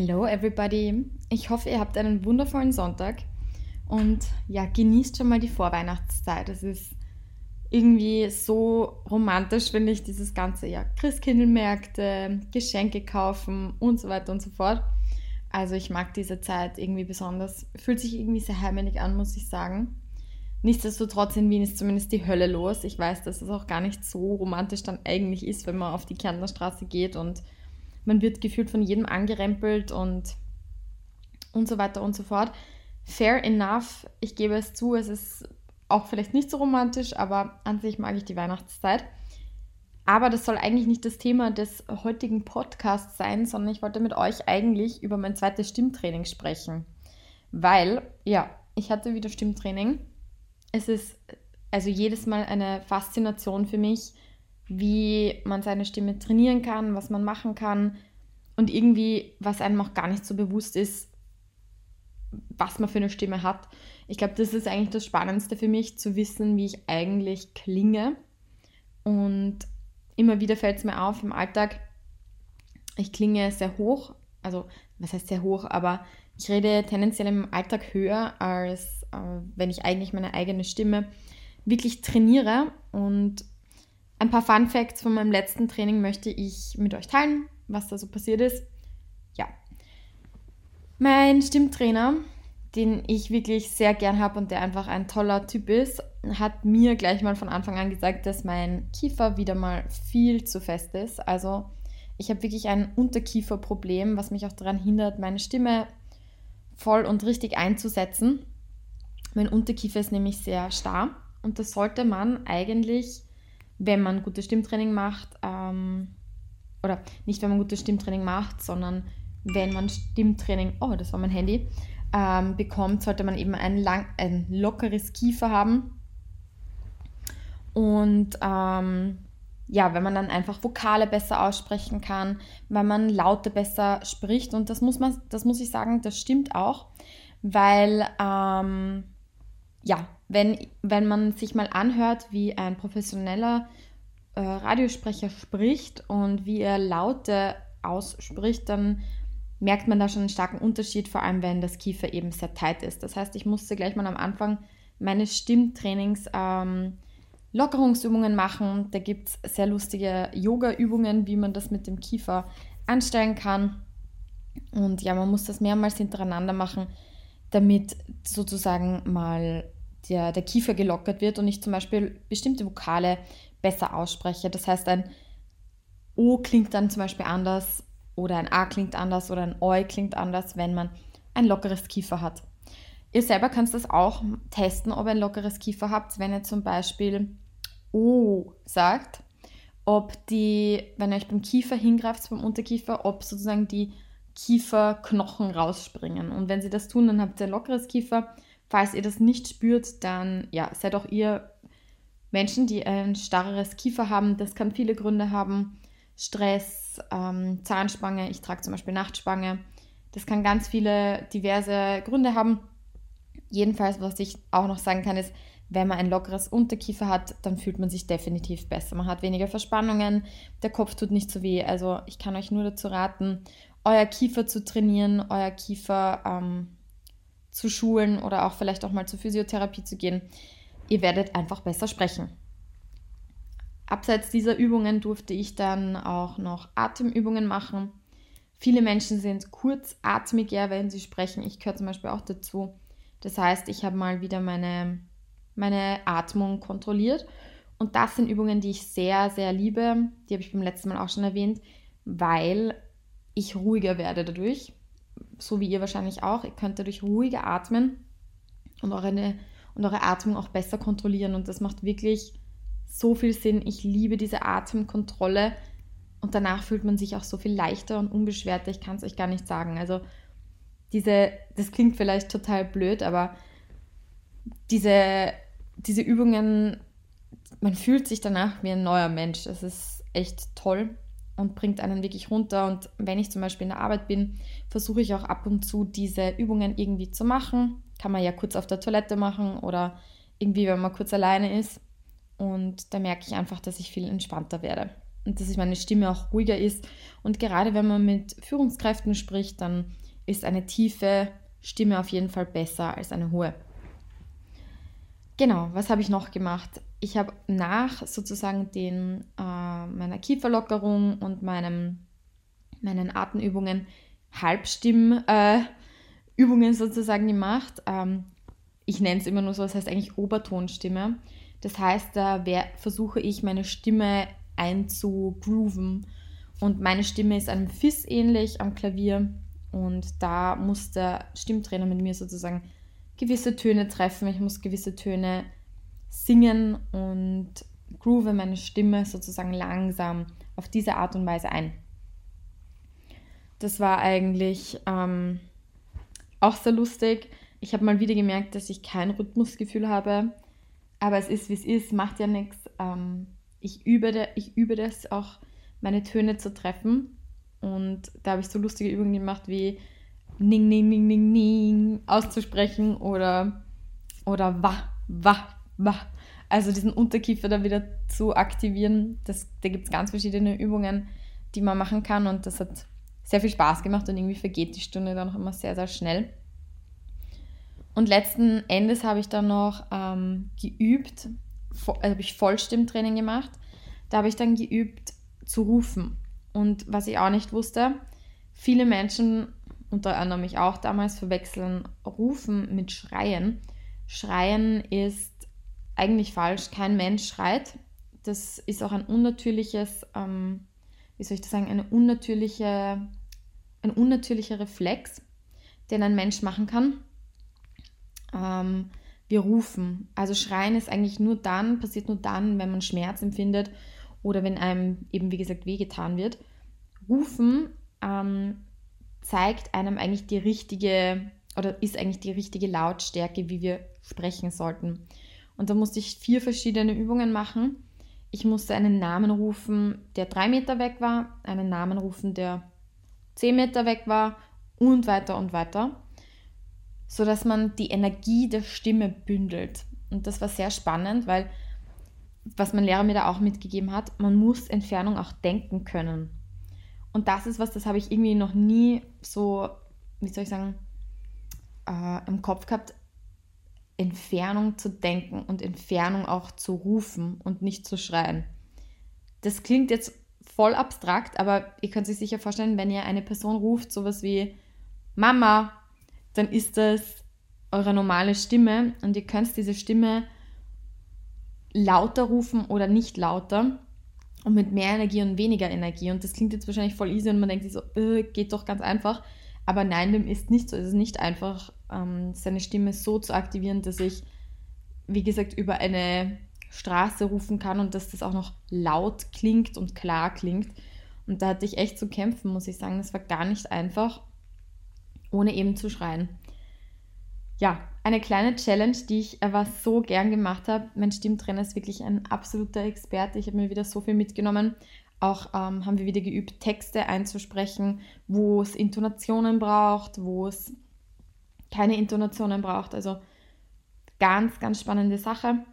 Hello everybody. Ich hoffe, ihr habt einen wundervollen Sonntag und ja, genießt schon mal die Vorweihnachtszeit. Es ist irgendwie so romantisch, finde ich, dieses ganze ja Christkindlmärkte, Geschenke kaufen und so weiter und so fort. Also ich mag diese Zeit irgendwie besonders. Fühlt sich irgendwie sehr heimelig an, muss ich sagen. Nichtsdestotrotz in Wien ist zumindest die Hölle los. Ich weiß, dass es auch gar nicht so romantisch dann eigentlich ist, wenn man auf die Kärntnerstraße geht und man wird gefühlt von jedem angerempelt und, und so weiter und so fort. Fair enough, ich gebe es zu, es ist auch vielleicht nicht so romantisch, aber an sich mag ich die Weihnachtszeit. Aber das soll eigentlich nicht das Thema des heutigen Podcasts sein, sondern ich wollte mit euch eigentlich über mein zweites Stimmtraining sprechen. Weil, ja, ich hatte wieder Stimmtraining. Es ist also jedes Mal eine Faszination für mich, wie man seine Stimme trainieren kann, was man machen kann und irgendwie, was einem auch gar nicht so bewusst ist, was man für eine Stimme hat. Ich glaube, das ist eigentlich das Spannendste für mich, zu wissen, wie ich eigentlich klinge. Und immer wieder fällt es mir auf im Alltag, ich klinge sehr hoch, also was heißt sehr hoch, aber ich rede tendenziell im Alltag höher, als äh, wenn ich eigentlich meine eigene Stimme wirklich trainiere. Und ein paar Fun Facts von meinem letzten Training möchte ich mit euch teilen, was da so passiert ist. Ja. Mein Stimmtrainer, den ich wirklich sehr gern habe und der einfach ein toller Typ ist, hat mir gleich mal von Anfang an gesagt, dass mein Kiefer wieder mal viel zu fest ist. Also ich habe wirklich ein Unterkieferproblem, was mich auch daran hindert, meine Stimme voll und richtig einzusetzen. Mein Unterkiefer ist nämlich sehr starr und das sollte man eigentlich wenn man gutes Stimmtraining macht, ähm, oder nicht, wenn man gutes Stimmtraining macht, sondern wenn man Stimmtraining, oh, das war mein Handy, ähm, bekommt, sollte man eben ein, lang, ein lockeres Kiefer haben. Und ähm, ja, wenn man dann einfach Vokale besser aussprechen kann, wenn man Laute besser spricht. Und das muss man, das muss ich sagen, das stimmt auch, weil ähm, ja, wenn, wenn man sich mal anhört, wie ein professioneller äh, Radiosprecher spricht und wie er Laute ausspricht, dann merkt man da schon einen starken Unterschied, vor allem wenn das Kiefer eben sehr tight ist. Das heißt, ich musste gleich mal am Anfang meines Stimmtrainings ähm, Lockerungsübungen machen. Da gibt es sehr lustige Yoga-Übungen, wie man das mit dem Kiefer anstellen kann. Und ja, man muss das mehrmals hintereinander machen, damit sozusagen mal der, der Kiefer gelockert wird und ich zum Beispiel bestimmte Vokale besser ausspreche. Das heißt, ein O klingt dann zum Beispiel anders oder ein A klingt anders oder ein Oi klingt anders, wenn man ein lockeres Kiefer hat. Ihr selber könnt das auch testen, ob ihr ein lockeres Kiefer habt, wenn ihr zum Beispiel O sagt, ob die, wenn ihr euch beim Kiefer hingreift, beim Unterkiefer, ob sozusagen die Kieferknochen rausspringen. Und wenn sie das tun, dann habt ihr ein lockeres Kiefer. Falls ihr das nicht spürt, dann ja, seid auch ihr Menschen, die ein starres Kiefer haben. Das kann viele Gründe haben. Stress, ähm, Zahnspange, ich trage zum Beispiel Nachtspange. Das kann ganz viele diverse Gründe haben. Jedenfalls, was ich auch noch sagen kann, ist, wenn man ein lockeres Unterkiefer hat, dann fühlt man sich definitiv besser. Man hat weniger Verspannungen, der Kopf tut nicht so weh. Also ich kann euch nur dazu raten, euer Kiefer zu trainieren, euer Kiefer ähm, zu schulen oder auch vielleicht auch mal zur Physiotherapie zu gehen. Ihr werdet einfach besser sprechen. Abseits dieser Übungen durfte ich dann auch noch Atemübungen machen. Viele Menschen sind kurzatmiger, wenn sie sprechen. Ich gehöre zum Beispiel auch dazu. Das heißt, ich habe mal wieder meine, meine Atmung kontrolliert. Und das sind Übungen, die ich sehr, sehr liebe. Die habe ich beim letzten Mal auch schon erwähnt, weil ich ruhiger werde dadurch so wie ihr wahrscheinlich auch, ihr könnt dadurch ruhiger atmen und eure, und eure Atmung auch besser kontrollieren. Und das macht wirklich so viel Sinn. Ich liebe diese Atemkontrolle und danach fühlt man sich auch so viel leichter und unbeschwerter. Ich kann es euch gar nicht sagen. Also diese, das klingt vielleicht total blöd, aber diese, diese Übungen, man fühlt sich danach wie ein neuer Mensch. Das ist echt toll und bringt einen wirklich runter. Und wenn ich zum Beispiel in der Arbeit bin, versuche ich auch ab und zu diese Übungen irgendwie zu machen. Kann man ja kurz auf der Toilette machen oder irgendwie, wenn man kurz alleine ist. Und da merke ich einfach, dass ich viel entspannter werde. und dass meine Stimme auch ruhiger ist. Und gerade wenn man mit Führungskräften spricht, dann ist eine tiefe Stimme auf jeden Fall besser als eine hohe. Genau, was habe ich noch gemacht? Ich habe nach sozusagen den, äh, meiner Kieferlockerung und meinem, meinen Atemübungen Halbstimmübungen äh, sozusagen gemacht. Ähm, ich nenne es immer nur so, das heißt eigentlich Obertonstimme. Das heißt, da versuche ich meine Stimme einzugrooven. Und meine Stimme ist einem Fiss ähnlich am Klavier. Und da muss der Stimmtrainer mit mir sozusagen gewisse Töne treffen, ich muss gewisse Töne singen und groove meine Stimme sozusagen langsam auf diese Art und Weise ein. Das war eigentlich ähm, auch sehr lustig. Ich habe mal wieder gemerkt, dass ich kein Rhythmusgefühl habe, aber es ist, wie es ist, macht ja nichts. Ähm, ich, übe ich übe das auch, meine Töne zu treffen. Und da habe ich so lustige Übungen gemacht wie Ning, Ning, Ning, Ning, Ning auszusprechen oder, oder Wa, Wa, Wa. Also diesen Unterkiefer da wieder zu aktivieren. Das, da gibt es ganz verschiedene Übungen, die man machen kann und das hat sehr viel Spaß gemacht und irgendwie vergeht die Stunde dann auch immer sehr, sehr schnell. Und letzten Endes habe ich dann noch ähm, geübt, also habe ich Vollstimmtraining gemacht. Da habe ich dann geübt zu rufen. Und was ich auch nicht wusste, viele Menschen unter anderem ich auch damals, verwechseln Rufen mit Schreien. Schreien ist eigentlich falsch. Kein Mensch schreit. Das ist auch ein unnatürliches, ähm, wie soll ich das sagen, eine unnatürliche, ein unnatürlicher Reflex, den ein Mensch machen kann. Ähm, wir rufen. Also Schreien ist eigentlich nur dann, passiert nur dann, wenn man Schmerz empfindet oder wenn einem eben, wie gesagt, wehgetan wird. Rufen ähm, zeigt einem eigentlich die richtige oder ist eigentlich die richtige Lautstärke, wie wir sprechen sollten. Und da musste ich vier verschiedene Übungen machen. Ich musste einen Namen rufen, der drei Meter weg war, einen Namen rufen, der zehn Meter weg war und weiter und weiter, sodass man die Energie der Stimme bündelt. Und das war sehr spannend, weil was mein Lehrer mir da auch mitgegeben hat, man muss Entfernung auch denken können. Und das ist was, das habe ich irgendwie noch nie so, wie soll ich sagen, äh, im Kopf gehabt, Entfernung zu denken und Entfernung auch zu rufen und nicht zu schreien. Das klingt jetzt voll abstrakt, aber ihr könnt sich sicher vorstellen, wenn ihr eine Person ruft, sowas wie Mama, dann ist das eure normale Stimme und ihr könnt diese Stimme lauter rufen oder nicht lauter und mit mehr Energie und weniger Energie. Und das klingt jetzt wahrscheinlich voll easy und man denkt sich so, äh, geht doch ganz einfach. Aber nein, dem ist nicht so. Es ist nicht einfach, ähm, seine Stimme so zu aktivieren, dass ich, wie gesagt, über eine Straße rufen kann und dass das auch noch laut klingt und klar klingt. Und da hatte ich echt zu kämpfen, muss ich sagen. Das war gar nicht einfach, ohne eben zu schreien ja, eine kleine Challenge, die ich aber so gern gemacht habe. Mein Stimmtrainer ist wirklich ein absoluter Experte. Ich habe mir wieder so viel mitgenommen. Auch ähm, haben wir wieder geübt, Texte einzusprechen, wo es Intonationen braucht, wo es keine Intonationen braucht. Also ganz, ganz spannende Sache.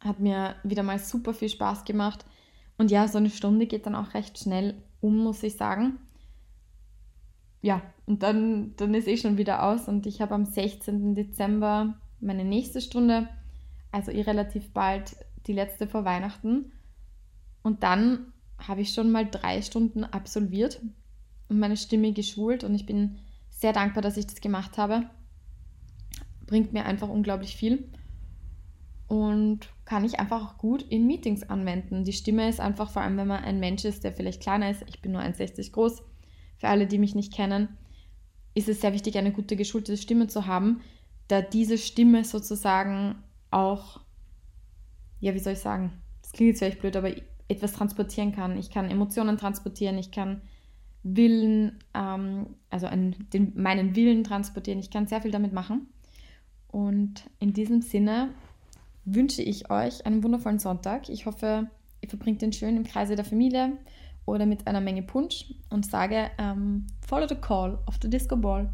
Hat mir wieder mal super viel Spaß gemacht. Und ja, so eine Stunde geht dann auch recht schnell um, muss ich sagen ja, und dann, dann ist eh schon wieder aus und ich habe am 16. Dezember meine nächste Stunde, also eh relativ bald die letzte vor Weihnachten. Und dann habe ich schon mal drei Stunden absolviert und meine Stimme geschult. Und ich bin sehr dankbar, dass ich das gemacht habe. Bringt mir einfach unglaublich viel. Und kann ich einfach auch gut in Meetings anwenden. Die Stimme ist einfach, vor allem wenn man ein Mensch ist, der vielleicht kleiner ist, ich bin nur 1,60 groß, für alle, die mich nicht kennen, ist es sehr wichtig, eine gute geschulte Stimme zu haben, da diese Stimme sozusagen auch, ja, wie soll ich sagen, das klingt jetzt vielleicht blöd, aber etwas transportieren kann. Ich kann Emotionen transportieren, ich kann Willen, ähm, also einen, den, meinen Willen transportieren, ich kann sehr viel damit machen. Und in diesem Sinne wünsche ich euch einen wundervollen Sonntag. Ich hoffe, ihr verbringt den schön im Kreise der Familie oder mit einer Menge Punsch und sage, ähm, follow the call of the Disco Ball.